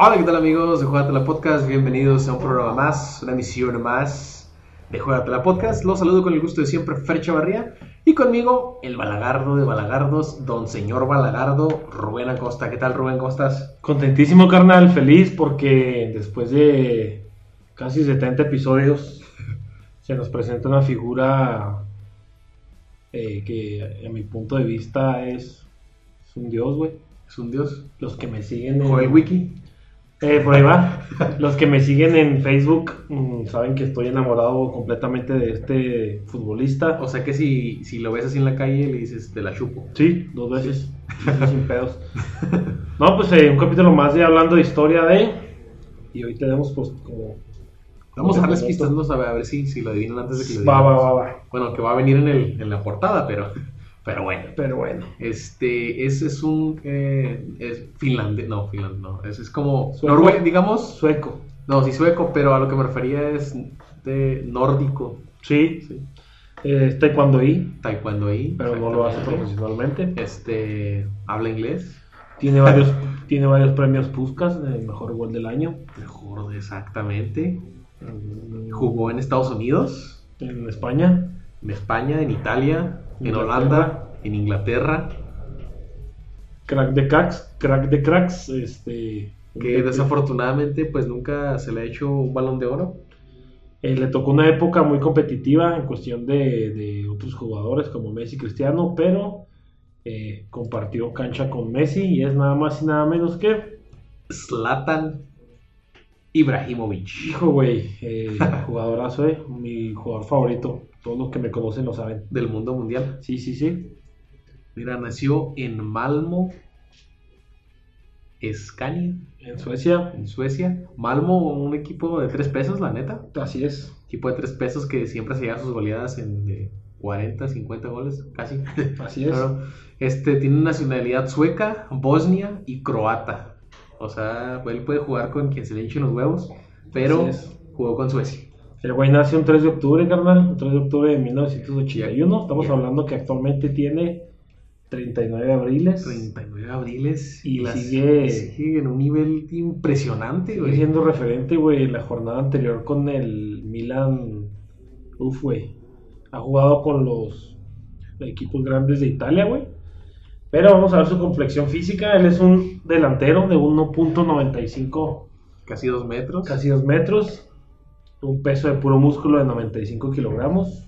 Hola, ¿qué tal amigos de Juegatela Podcast? Bienvenidos a un programa más, una emisión más de Juegatela Podcast. Los saludo con el gusto de siempre, Fer Chavarría. Y conmigo, el balagardo de balagardos, don señor balagardo, Rubén Acosta. ¿Qué tal, Rubén? ¿Cómo estás? Contentísimo, carnal, feliz porque después de casi 70 episodios se nos presenta una figura eh, que a mi punto de vista es, es un dios, güey. Es un dios. Los que me siguen en... Joel Wiki. Eh, por ahí va. Los que me siguen en Facebook mm, saben que estoy enamorado completamente de este futbolista. O sea que si, si lo ves así en la calle, le dices, te la chupo. Sí, dos veces. sin pedos. No, pues eh, un capítulo más de hablando de historia de. Y hoy tenemos, pues, como. Vamos a darles pistas, no sabe, a ver si, si lo adivinan antes de que lo Va, va, va, va. Bueno, que va a venir en, el, en la portada, pero, pero bueno. Pero bueno. Este, ese es un eh, es finlandés, no, finlandés, no, es, es como Sueco. Noruega, digamos, Sueco. no, sí sueco, pero a lo que me refería es de nórdico, Sí. sí, Eh, es taekwondo y, taekwondo ahí, pero no lo hace profesionalmente. Este, habla inglés, Tiene varios, tiene varios premios Puskas de mejor gol del año. mejor exactamente, Mm, jugó en Estados Unidos, En España. en España, en Italia, en. Holanda, en Inglaterra, Crack de cracks. Crack de cracks. Este. que desafortunadamente pues nunca se le ha hecho un balón de oro, Eh, le tocó una época muy competitiva en cuestión de, de otros jugadores como Messi y Cristiano, pero eh, compartió cancha con Messi y es nada más y nada menos que, Zlatan Ibrahimovic. hijo güey, eh, jugadorazo, eh, mi jugador favorito. Todos los que me conocen lo saben. del mundo mundial. Sí, sí, sí. Mira, nació en Malmo, Escania, En Suecia, en Suecia. Malmo, un equipo de tres pesos, la neta. así es. Equipo de tres pesos que siempre se lleva sus goleadas en de 40, 50 goles, casi. Así es. Claro. Este tiene nacionalidad sueca, bosnia y croata. O sea, él puede jugar con quien se le hinchen los huevos, pero jugó con Suecia. El güey nació un 3 de octubre, carnal. Un 3 de octubre de 1981. Estamos Ya. hablando que actualmente tiene 39 abriles. 39 abriles Y las- sigue- sigue en un nivel impresionante, Sigue güey. siendo referente, güey, la jornada anterior con el Milan. Uf, güey. Ha jugado con los equipos grandes de Italia, güey. Pero vamos a ver su complexión física. Él es un delantero de 1.95, Casi dos metros. casi 2 metros. Un peso de puro músculo de 95 kilogramos.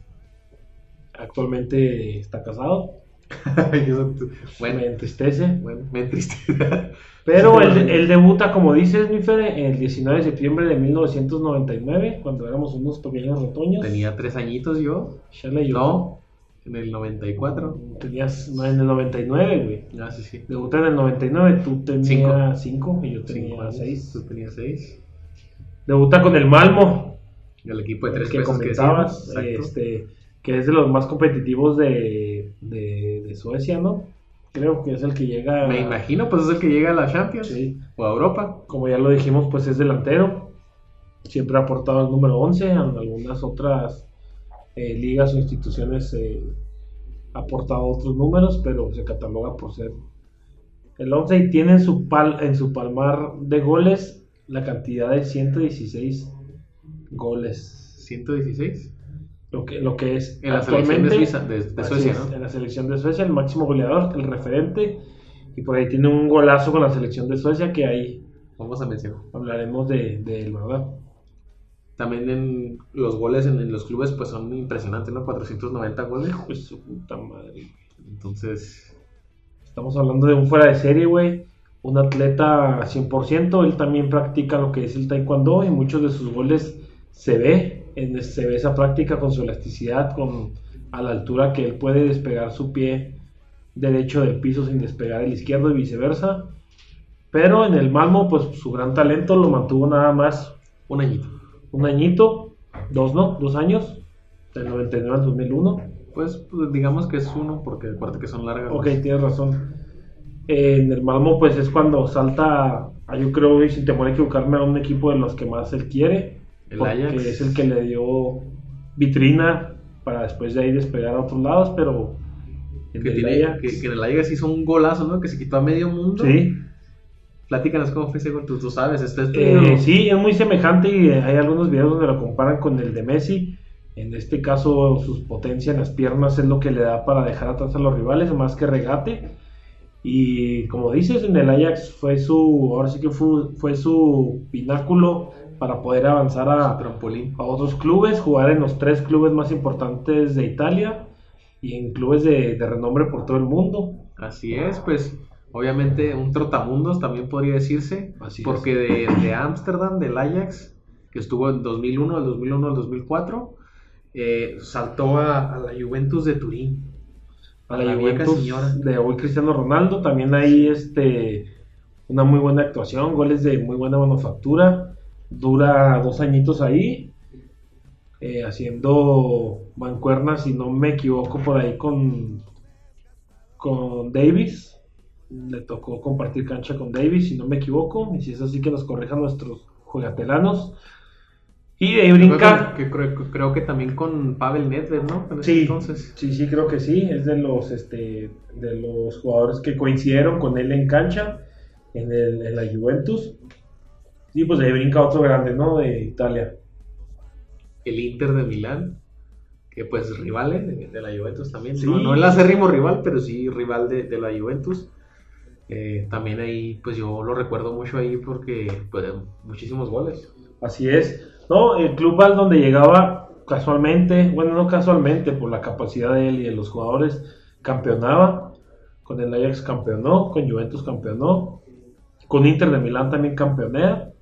Actualmente está casado. Eso- bueno, Me entristece. bueno, me entristece. Pero él, él debuta, como dices, mi Fede, el 19 de septiembre de 1999, cuando éramos unos pequeños retoños. Tenía tres añitos yo. Chale, yo- No, en el 94. Tenías no, en el 99, güey. Ah, sí, sí. Debuté en el 99, tú tenías 5 y yo tenía años. 6. Tú tenías seis. Debuta con el Malmo, El equipo de tres que pesos que comentabas, este, que es de los más competitivos de, de, de Suecia, ¿no? Creo que es el que llega... Me imagino, pues es el que llega a la Champions Sí. o a Europa. como ya lo dijimos, pues es delantero. Siempre ha aportado el número 11. En algunas otras eh, ligas o instituciones eh, ha aportado otros números, pero se cataloga por ser el 11 y tiene en su, pal, en su palmar de goles la cantidad de 116 goles. 116. Lo que, lo que es En la selección de Suiza, de, Suecia, es, ¿no? En la selección de Suecia, el máximo goleador, el referente. Y por ahí tiene un golazo con la selección de Suecia que ahí Vamos a mencionar. hablaremos de, de él, ¿verdad? También en los goles en, en los clubes pues son impresionantes, ¿no? 490 goles. Pues su puta madre. Entonces, Estamos hablando de un fuera de serie, güey. Un atleta 100%. Él también practica lo que es el taekwondo y muchos de sus goles se ve. En, se ve esa práctica con su elasticidad, con a la altura que él puede despegar su pie derecho del piso sin despegar el izquierdo y viceversa. Pero en el Malmo, pues su gran talento lo mantuvo nada más un añito. un añito, dos no, dos años, del 99 al 2001. Pues, pues, digamos que es uno, porque acuérdate que son largas. Ok, tienes razón. Eh, en el Malmo, pues es cuando salta yo creo, y sin temor a equivocarme, a un equipo de los que más él quiere. El porque Ajax. es el que le dio vitrina para después de ahí despegar a otros lados, pero en Que, el tiene, Ajax- que, que en el Ajax hizo un golazo, ¿no? Que se quitó a medio mundo. Sí, Platícanos cómo fue ese gol, tú, tú sabes, este es Eh, sí, es muy semejante y eh, hay algunos videos donde lo comparan con el de Messi. En este caso, sus potencias en las piernas es lo que le da para dejar atrás a los rivales, más que regate. Y como dices, en el Ajax fue su, ahora sí que fue, fue su pináculo para poder avanzar a, trampolín. a otros clubes, jugar en los tres clubes más importantes de Italia y en clubes de, de renombre por todo el mundo. Así es, pues obviamente un trotamundos también podría decirse, Así porque de, de Ámsterdam, del Ajax, que estuvo en 2001, del 2001 al 2004, eh, saltó a, a la Juventus de Turín. a la la Juventus señora. de hoy Cristiano Ronaldo. También hay este, una muy buena actuación, goles de muy buena manufactura. Dura dos añitos ahí, eh, haciendo mancuernas, si no me equivoco, por ahí con, con Davis. Le tocó compartir cancha con Davis, si no me equivoco. Y si es así, que nos corrijan nuestros juegatelanos. Y de ahí brinca. Creo, que- creo que también con Pavel Nedved, ¿no? En Sí, entonces. sí, sí, creo que sí. Es de los, este, de los jugadores que coincidieron con él en cancha en, el, en la Juventus. Y pues ahí brinca otro grande, ¿no? De Italia. El Inter de Milán, que pues rival ¿eh? de, de la Juventus también. Sí. No, no el acérrimo rival, pero sí rival de, de la Juventus. Eh, también ahí, pues yo lo recuerdo mucho ahí porque pues muchísimos goles. Así es. No, el club al donde llegaba casualmente, bueno, no casualmente, por la capacidad de él y de los jugadores, campeonaba. Con el Ajax campeonó, con Juventus campeonó, con Inter de Milán también campeonea.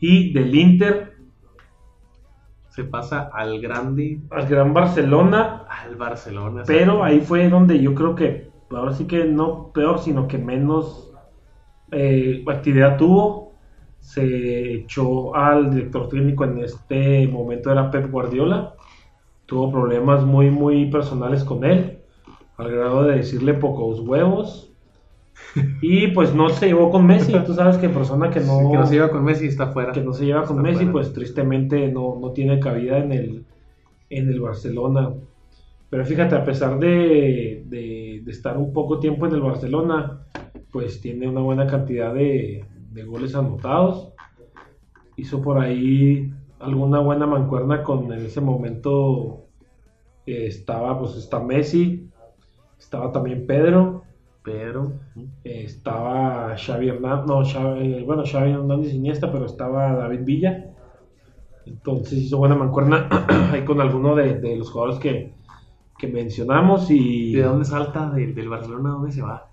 Y del Inter Se pasa al grande, al Gran Barcelona, al Barcelona. Pero ahí fue donde yo creo que, ahora sí que no peor, sino que menos eh, actividad tuvo. Se echó al director técnico en este momento, era Pep Guardiola. Tuvo problemas muy, muy personales con él, al grado de decirle pocos huevos. Y pues no se llevó con Messi. Tú sabes que persona que no, que no se lleva con Messi está fuera. que no se lleva con Está Messi, fuera. pues tristemente no, no tiene cabida en el, en el Barcelona. Pero fíjate, a pesar de, de- de estar un poco tiempo en el Barcelona, pues tiene una buena cantidad de, de goles anotados. Hizo por ahí alguna buena mancuerna con en ese momento eh, estaba pues está Messi, estaba también Pedro, Pero eh, estaba Xavi Hernández, no, Xavi- bueno, Xavi Hernández Iniesta, pero estaba David Villa. Entonces hizo buena mancuerna ahí con alguno de, de los jugadores que, que mencionamos y ¿de dónde salta? ¿Del, del Barcelona? ¿A dónde se va?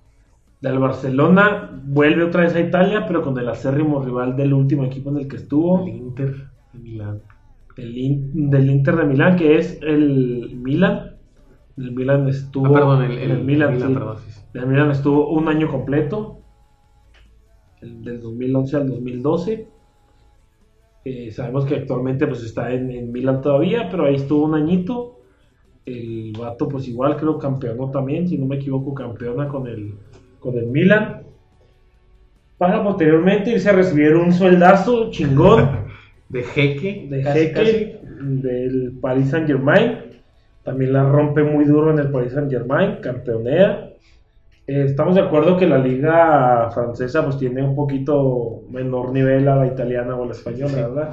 del Barcelona vuelve otra vez a Italia, pero con el acérrimo rival del último equipo en el que estuvo, El Inter de Milán. el In- del Inter de Milán, que es el Milan. El Milan estuvo Ah, perdón, el, en el, Milan, Milan, sí. perdón, sí, sí. El Milan estuvo un año completo, el del 2011 al 2012. Eh, sabemos que actualmente pues está en, en Milan todavía, pero ahí estuvo un añito. El vato pues igual creo campeonó también, si no me equivoco, campeona con el, con el Milan. Para posteriormente irse a recibir un sueldazo chingón De jeque. de casi, Jeque casi. del Paris Saint Germain. También la rompe muy duro en el Paris Saint Germain, campeonea. Eh, estamos de acuerdo que la liga francesa pues tiene un poquito menor nivel a la italiana o a la española, Sí. ¿verdad?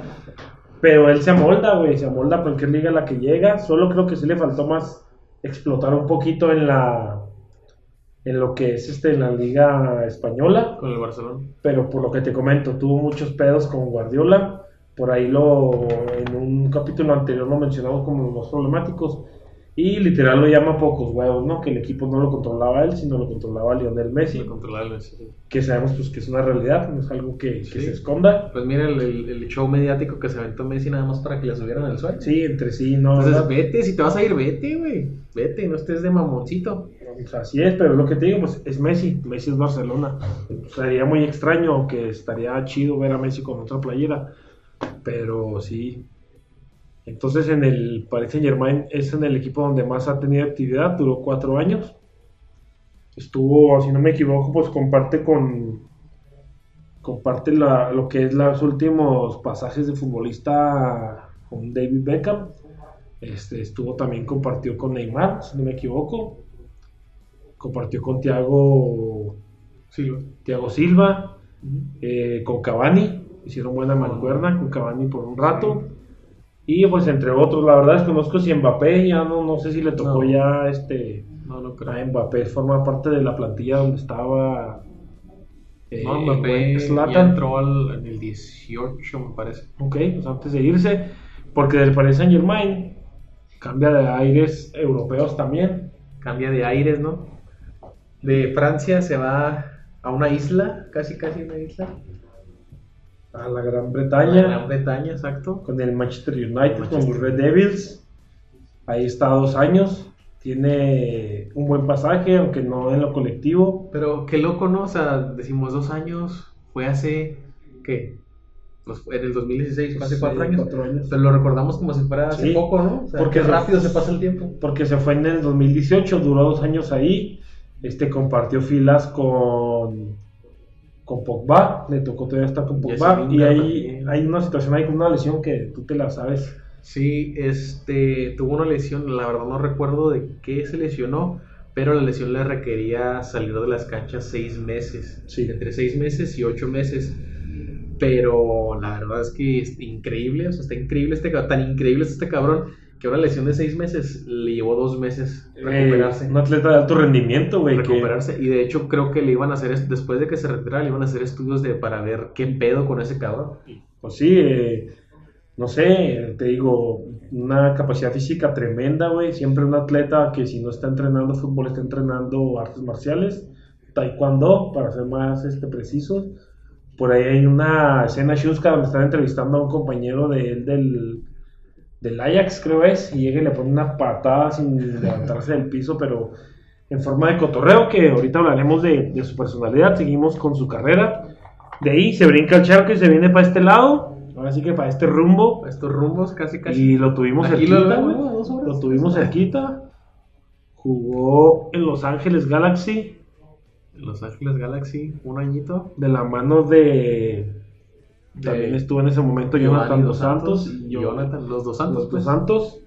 Pero él se amolda, güey, se amolda a cualquier liga a la que llega. Solo creo que sí le faltó más explotar un poquito en la en lo que es este en la liga española Con el Barcelona. pero por lo que te comento, tuvo muchos pedos con Guardiola. Por ahí lo en un capítulo anterior lo mencionamos como los más problemáticos. Y literal lo llama pocos huevos, ¿no? Que el equipo no lo controlaba él, sino lo controlaba Lionel Messi. De controlarlo, sí. Que sabemos pues que es una realidad, no es algo que, que Sí. se esconda. Pues mira el, el- el show mediático que se aventó Messi nada más para que le subieran el sueldo. Sí, entre sí, no. Entonces ¿verdad? vete, si te vas a ir, vete, güey. Vete, no estés de mamoncito. Pues así es, pero lo que te digo, pues es Messi, Messi es Barcelona. Sería muy extraño que estaría chido ver a Messi con otra playera, pero sí. Entonces en el Paris Saint Germain es en el equipo donde más ha tenido actividad, duró cuatro años. Estuvo, si no me equivoco, pues comparte con, comparte la- lo que es los últimos pasajes de futbolista con David Beckham. Este, estuvo también, compartió con Neymar, si no me equivoco. Compartió con Thiago, lo- Thiago Silva, eh, con Cavani. Hicieron buena mancuerna con Cavani por un rato. Y pues entre otros, la verdad desconozco si Mbappé ya no, no sé si le tocó No. ya este No, no creo. a Mbappé forma parte de la plantilla donde estaba eh, No, Mbappé ya entró al, en el 18, me parece. Ok, pues antes de irse, porque del Paris Saint Germain cambia de aires europeos también. Cambia de aires, ¿no? De Francia se va a una isla, casi casi una isla. A la Gran A Bretaña, Gran Bretaña, exacto. con el Manchester United, con los Red Devils. Ahí está dos años. Tiene un buen pasaje, aunque no en lo colectivo. Pero qué loco, ¿no? O sea, decimos dos años, fue hace, ¿qué? Pues en el 2016, fue hace Sí, cuatro años. cuatro años. Pero lo recordamos como si fuera hace Sí, poco, ¿no? O sea, porque qué se- rápido se pasa el tiempo. porque se fue en el 2018, duró dos años ahí. Este compartió filas con, con Pogba, le tocó todavía estar con Pogba. Y Lingard hay, una situación ahí con una lesión que tú te la sabes. Sí, este, tuvo una lesión, la verdad no recuerdo de qué se lesionó, pero la lesión le requería salir de las canchas seis meses, Sí. entre seis meses y ocho meses. Pero la verdad es que es increíble, o sea, está increíble este cabrón, tan increíble es este cabrón que una lesión de seis meses le llevó dos meses recuperarse. Eh, un atleta de alto rendimiento, güey. que- recuperarse y de hecho creo que le iban a hacer es- después de que se retirara le iban a hacer estudios de para ver qué pedo con ese cabrón Pues sí, eh, no sé, te digo, una capacidad física tremenda, güey. Siempre un atleta que si no está entrenando fútbol, está entrenando artes marciales, taekwondo, para ser más este, precisos. Por ahí hay una escena chusca donde están entrevistando a un compañero de él del, del Ajax, creo es, y llega y le pone una patada sin levantarse del piso, pero en forma de cotorreo, que ahorita hablaremos de, de su personalidad, seguimos con su carrera. De ahí se brinca el charco y se viene para este lado, ahora sí que para este rumbo, estos rumbos casi casi y lo tuvimos Aquí cerquita, lo horas. Lo tuvimos cerquita. Jugó en Los Ángeles Galaxy Los Ángeles Galaxy un añito de la mano de. De También estuvo en ese momento Jonathan Dos Santos. y y Jonathan los dos Santos Los Dos pues. Santos.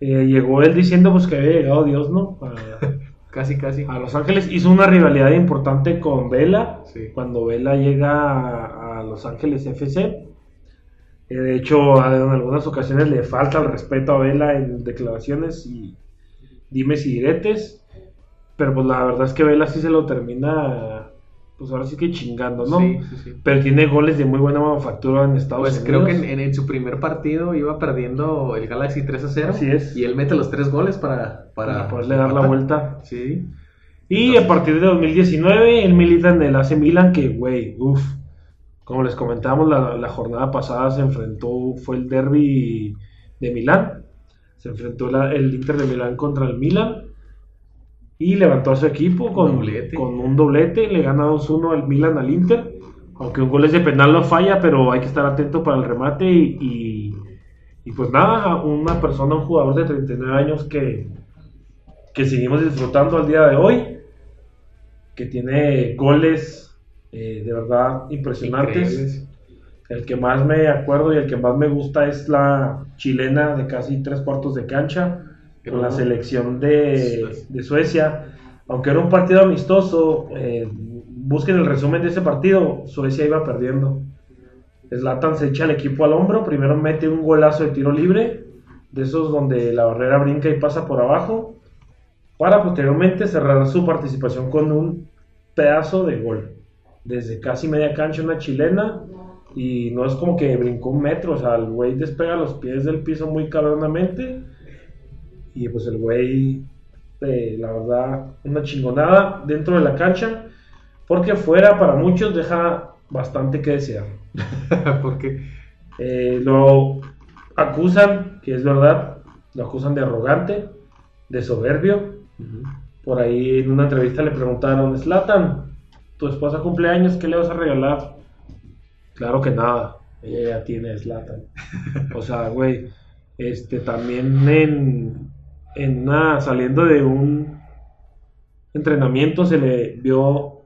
Eh, llegó él diciendo pues que había llegado Dios, ¿no? Casi casi a Los Ángeles. Hizo una rivalidad importante con Vela. Sí. Cuando Vela llega a, a Los Ángeles FC. Eh, de hecho, en algunas ocasiones le falta el respeto a Vela en declaraciones y dimes y diretes. Pero pues la verdad es que Vela sí se lo termina, pues ahora sí que chingando, ¿no? Sí, sí, sí. Pero tiene goles de muy buena manufactura en Estados Pues Unidos. creo que en, en- en su primer partido iba perdiendo el Galaxy 3 a 0. Así es. Y él mete los tres goles para, para, Para poderle dar la vuelta. Sí. Y a partir de 2019, él milita en el AC Milan, que, güey, uff, como les comentamos, la, la jornada pasada se enfrentó, fue el derby de Milán, se enfrentó la- el Inter de Milán contra el Milan y levantó a su equipo con, Doblete. con un doblete, le gana 2-1 al Milan al Inter, aunque un gol es de penal no falla, pero hay que estar atento para el remate y, y, y pues nada, una persona, un jugador de 39 años que, que seguimos disfrutando al día de hoy, que tiene goles eh, de verdad impresionantes. Increíbles. El que más me acuerdo y el que más me gusta es la chilena de casi tres cuartos de cancha con la selección de, de Suecia. Aunque era un partido amistoso, eh, busquen el resumen de ese partido, Suecia iba perdiendo. Zlatan se echa el equipo al hombro, primero mete un golazo de tiro libre, de esos donde la barrera brinca y pasa por abajo, para posteriormente cerrar su participación con un pedazo de gol. Desde casi media cancha una chilena y no es como que brincó un metro, o sea, el güey despega los pies del piso muy cabronamente y pues el güey, eh, la verdad, una chingonada dentro de la cancha, porque fuera para muchos deja bastante que desear. Porque Eh, lo acusan, que es verdad, lo acusan de arrogante, de soberbio. Por ahí en una entrevista le preguntaron, Slatan, tu esposa cumpleaños, ¿qué le vas a regalar? Claro que nada, ella ya tiene Slatan. o sea, güey, este también en, en saliendo de un entrenamiento se le vio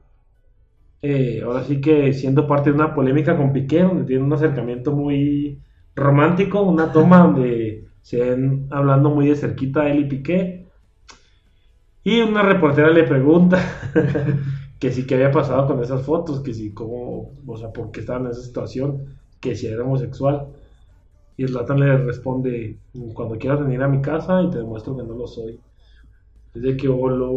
eh, ahora sí que siendo parte de una polémica con Piqué, donde tiene un acercamiento muy romántico, una toma donde se ven hablando muy de cerquita él y Piqué. Y una reportera le pregunta que si qué había pasado con esas fotos, que si cómo, o sea, por qué estaba en esa situación, que si era homosexual. Y Zlatan le responde, cuando quieras venir a mi casa y te demuestro que no lo soy. Es de que, oh, lo,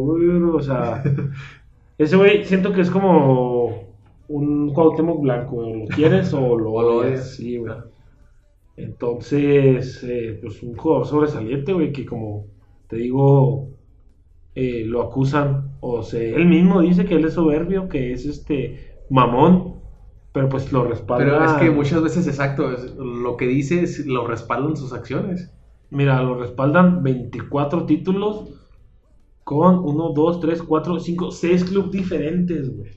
o sea, ese güey siento que es como un Cuauhtémoc Blanco, o lo quieres o lo odias. sí, güey. Entonces, eh, pues un jugador sobresaliente, güey, que como te digo, eh, lo acusan, o sea, él mismo dice que él es soberbio, que es este mamón, pero pues lo respalda. Pero es que muchas veces, exacto, es- lo que dice es- lo respaldan sus acciones. Mira, lo respaldan 24 títulos con 1, 2, 3, 4, 5, 6 clubes diferentes, güey.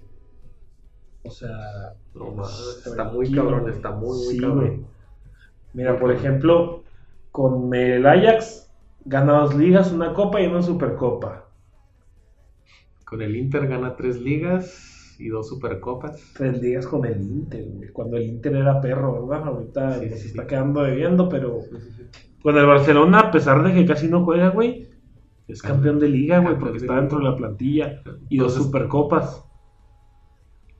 O sea, No, está tranquilo, muy cabrón, está muy, muy Sí, cabrón. güey. Mira, por ejemplo, con el Ajax gana dos ligas, una copa y una supercopa. Con el Inter gana tres ligas y dos supercopas. Tres ligas con el Inter, güey. Cuando el Inter era perro, ¿verdad? Ahorita Sí, sí, está sí. quedando debiendo, pero con el Barcelona, a pesar de que casi no juega, güey, es campeón de liga, güey, porque está dentro de la plantilla. Y dos Entonces- supercopas.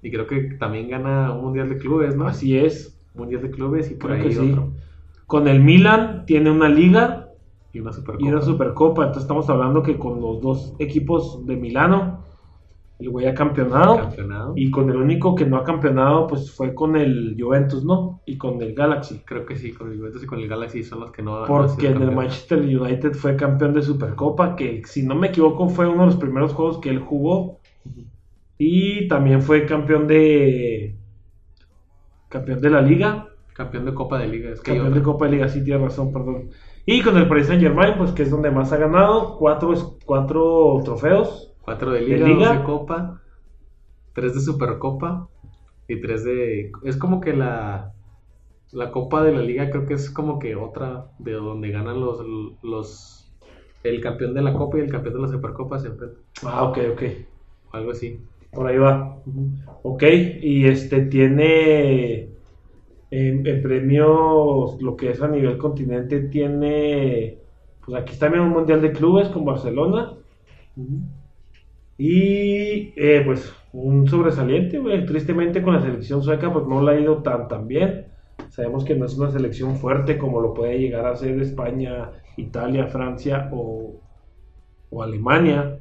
Y creo que también gana un mundial de clubes, ¿no? Así es. Mundial de clubes y por Creo ahí que sí. otro. Con el Milan tiene una liga Y una supercopa. y una supercopa. Entonces estamos hablando que con los dos equipos de Milano, el güey ha campeonado. Campeonado. Y con el único que no ha campeonado, pues fue con el Juventus, ¿no? Y con el Galaxy. Creo que sí, con el Juventus y con el Galaxy son los que no Porque en el. Manchester United fue campeón de Supercopa, que si no me equivoco fue uno de los primeros juegos que él jugó. Y también fue campeón de. Campeón de la liga. Campeón de Copa de Liga. Es que Campeón de. Copa de Liga, sí, tienes razón, perdón. Y con el Paris Saint Germain, pues que es donde más ha ganado. Cuatro, cuatro trofeos. Cuatro de ¿De Liga, dos de Copa, tres de Supercopa y tres de... Es como que la, la Copa de la Liga creo que es como que otra de donde ganan los... los el campeón de la Copa y el campeón de la Supercopa se enfrentan. Ah, ok, ok. O algo así. Por ahí va. Ok, y este tiene en, en premios, lo que es a nivel continente, tiene, pues aquí está también un mundial de clubes con Barcelona. Y eh, pues un sobresaliente, güey. Tristemente con la selección sueca pues no le ha ido tan tan bien. Sabemos que no es una selección fuerte como lo puede llegar a ser España, Italia, Francia o, o Alemania.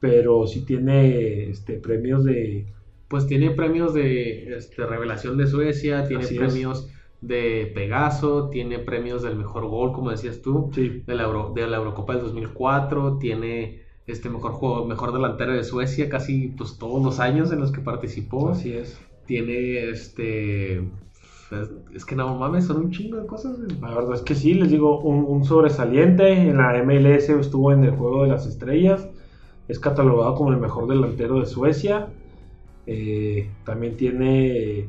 Pero sí tiene este, premios de, Pues tiene premios de este, revelación de Suecia, tiene Así es. premios de Pegaso, tiene premios del mejor gol, como decías tú, Sí. de la, Euro- de la Eurocopa del 2004, tiene este mejor juego, mejor delantero de Suecia, casi pues, todos los años en los que participó. Así es. Tiene este. Es, es que no mames, son un chingo de cosas. güey. La verdad es que sí, les digo, un, un sobresaliente. En la MLS estuvo en el Juego de las Estrellas. Es catalogado como el mejor delantero de Suecia. Eh, también tiene,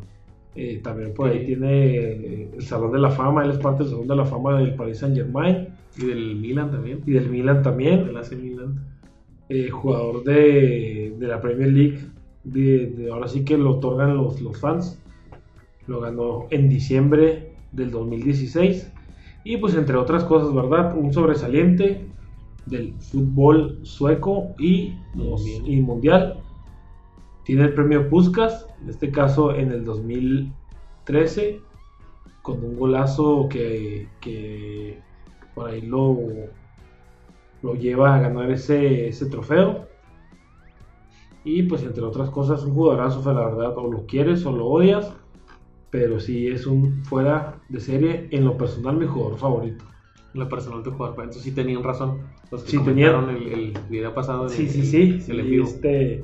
eh, también por ahí Sí. tiene eh, el Salón de la Fama. Él es parte del Salón de la Fama del Paris Saint Germain Y del Milan también. y del Milan también. Del AC Milan. Eh, jugador de, de la Premier League. De, de- ahora sí que lo otorgan los, los fans. Lo ganó en diciembre del 2016. Y pues entre otras cosas, ¿verdad? Un sobresaliente del fútbol sueco y, los- Mundial. y mundial. Tiene el premio Puskas, en este caso en el 2013, con un golazo que, que por ahí lo, lo lleva a ganar ese, ese trofeo. Y pues entre otras cosas, un jugadorazo, la verdad, o lo quieres o lo odias, pero sí es un fuera de serie, en lo personal mi jugador favorito. En lo personal de jugar. Entonces sí tenían razón. Los que Sí, comentaron el, el video pasado. Sí, el- sí, sí, sí, este,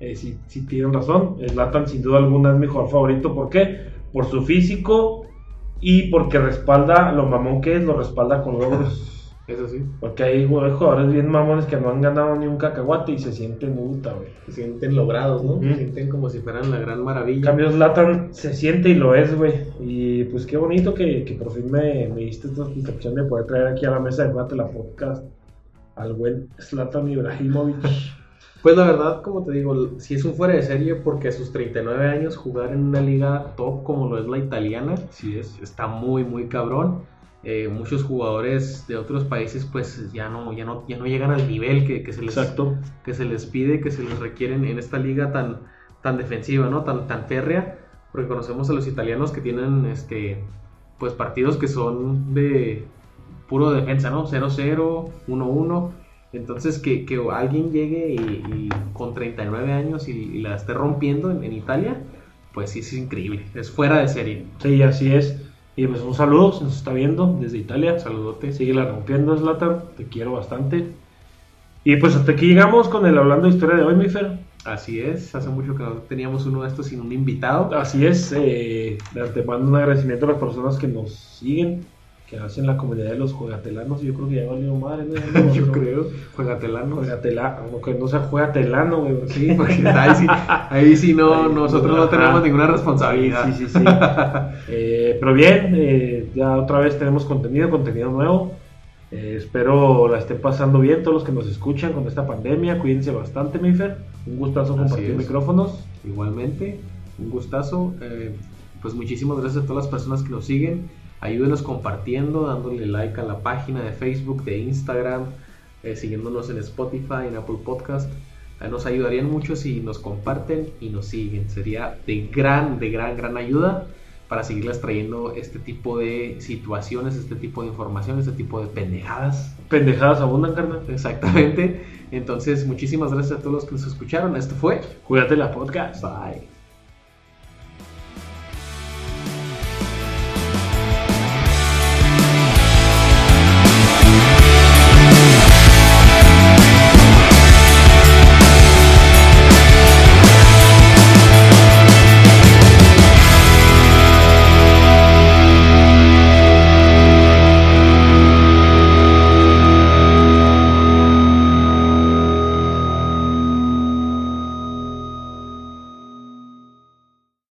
eh, sí, sí tienen razón. Zlatan sin duda alguna es mi jugador favorito. ¿Por qué? Por su físico y porque respalda lo mamón que es, lo respalda con logros. Eso sí. Porque hay jug- hay jugadores bien mamones que no han ganado ni un cacahuate y se sienten güey. Se sienten logrados, ¿no? Se sienten como si fueran la gran En maravilla. cambio, Zlatan se siente y lo es, güey. Y pues qué bonito que, que por fin me, me diste esta explicación de poder traer aquí a la mesa de Guate la podcast al buen Zlatan Ibrahimovic. Pues la verdad, como te digo, si es un fuera de serie porque a sus 39 años jugar en una liga top como lo es la italiana, Sí es. está muy, muy cabrón. Eh, muchos jugadores de otros países pues ya no, ya no, ya no llegan al nivel que, que se les, Exacto. que se les pide, que se les requieren en esta liga tan, tan defensiva, ¿no? Tan, tan férrea, porque conocemos a los italianos que tienen este pues partidos que son de puro defensa, ¿no? 0-0, 1-1. Entonces que, que alguien llegue y, y con 39 años y, y la esté rompiendo en, en Italia, pues sí es increíble, es fuera de serie. Sí, así es. Y pues un saludo, se nos está viendo desde Italia. Saludote. Sigue la rompiendo, Zlatan. Te quiero bastante. Y pues hasta aquí llegamos con el hablando de historia de hoy, mi Fer. Así es, hace mucho que no teníamos uno de estos sin un invitado. Así es, eh, de antemano un agradecimiento a las personas que nos siguen, que hacen la comunidad de los juegatelanos. Yo creo que ya valió madre, ¿no? No, Yo no. creo, juegatelano. Juegatela, aunque no sea juegatelano, güey. Sí, porque ahí sí, ahí sí no, Ahí, nosotros no ajá. tenemos ninguna responsabilidad. Sí, sí, sí. Eh, pero bien, eh, ya otra vez tenemos contenido, contenido nuevo. Eh, espero la estén pasando bien todos los que nos escuchan con esta pandemia. Cuídense bastante, mi Fer. Un gustazo compartir micrófonos. Igualmente, un gustazo. eh, pues muchísimas gracias a todas las personas que nos siguen. Ayúdenos compartiendo, dándole like a la página de Facebook, de Instagram, eh, siguiéndonos en Spotify, en Apple Podcast. Eh, nos ayudarían mucho si nos comparten y nos siguen. Sería de gran, de gran, gran ayuda para seguirles trayendo este tipo de situaciones, este tipo de información, este tipo de pendejadas. Pendejadas abundan, carnal. Exactamente. Entonces, muchísimas gracias a todos los que nos escucharon. Esto fue. Cuídate la podcast. Bye.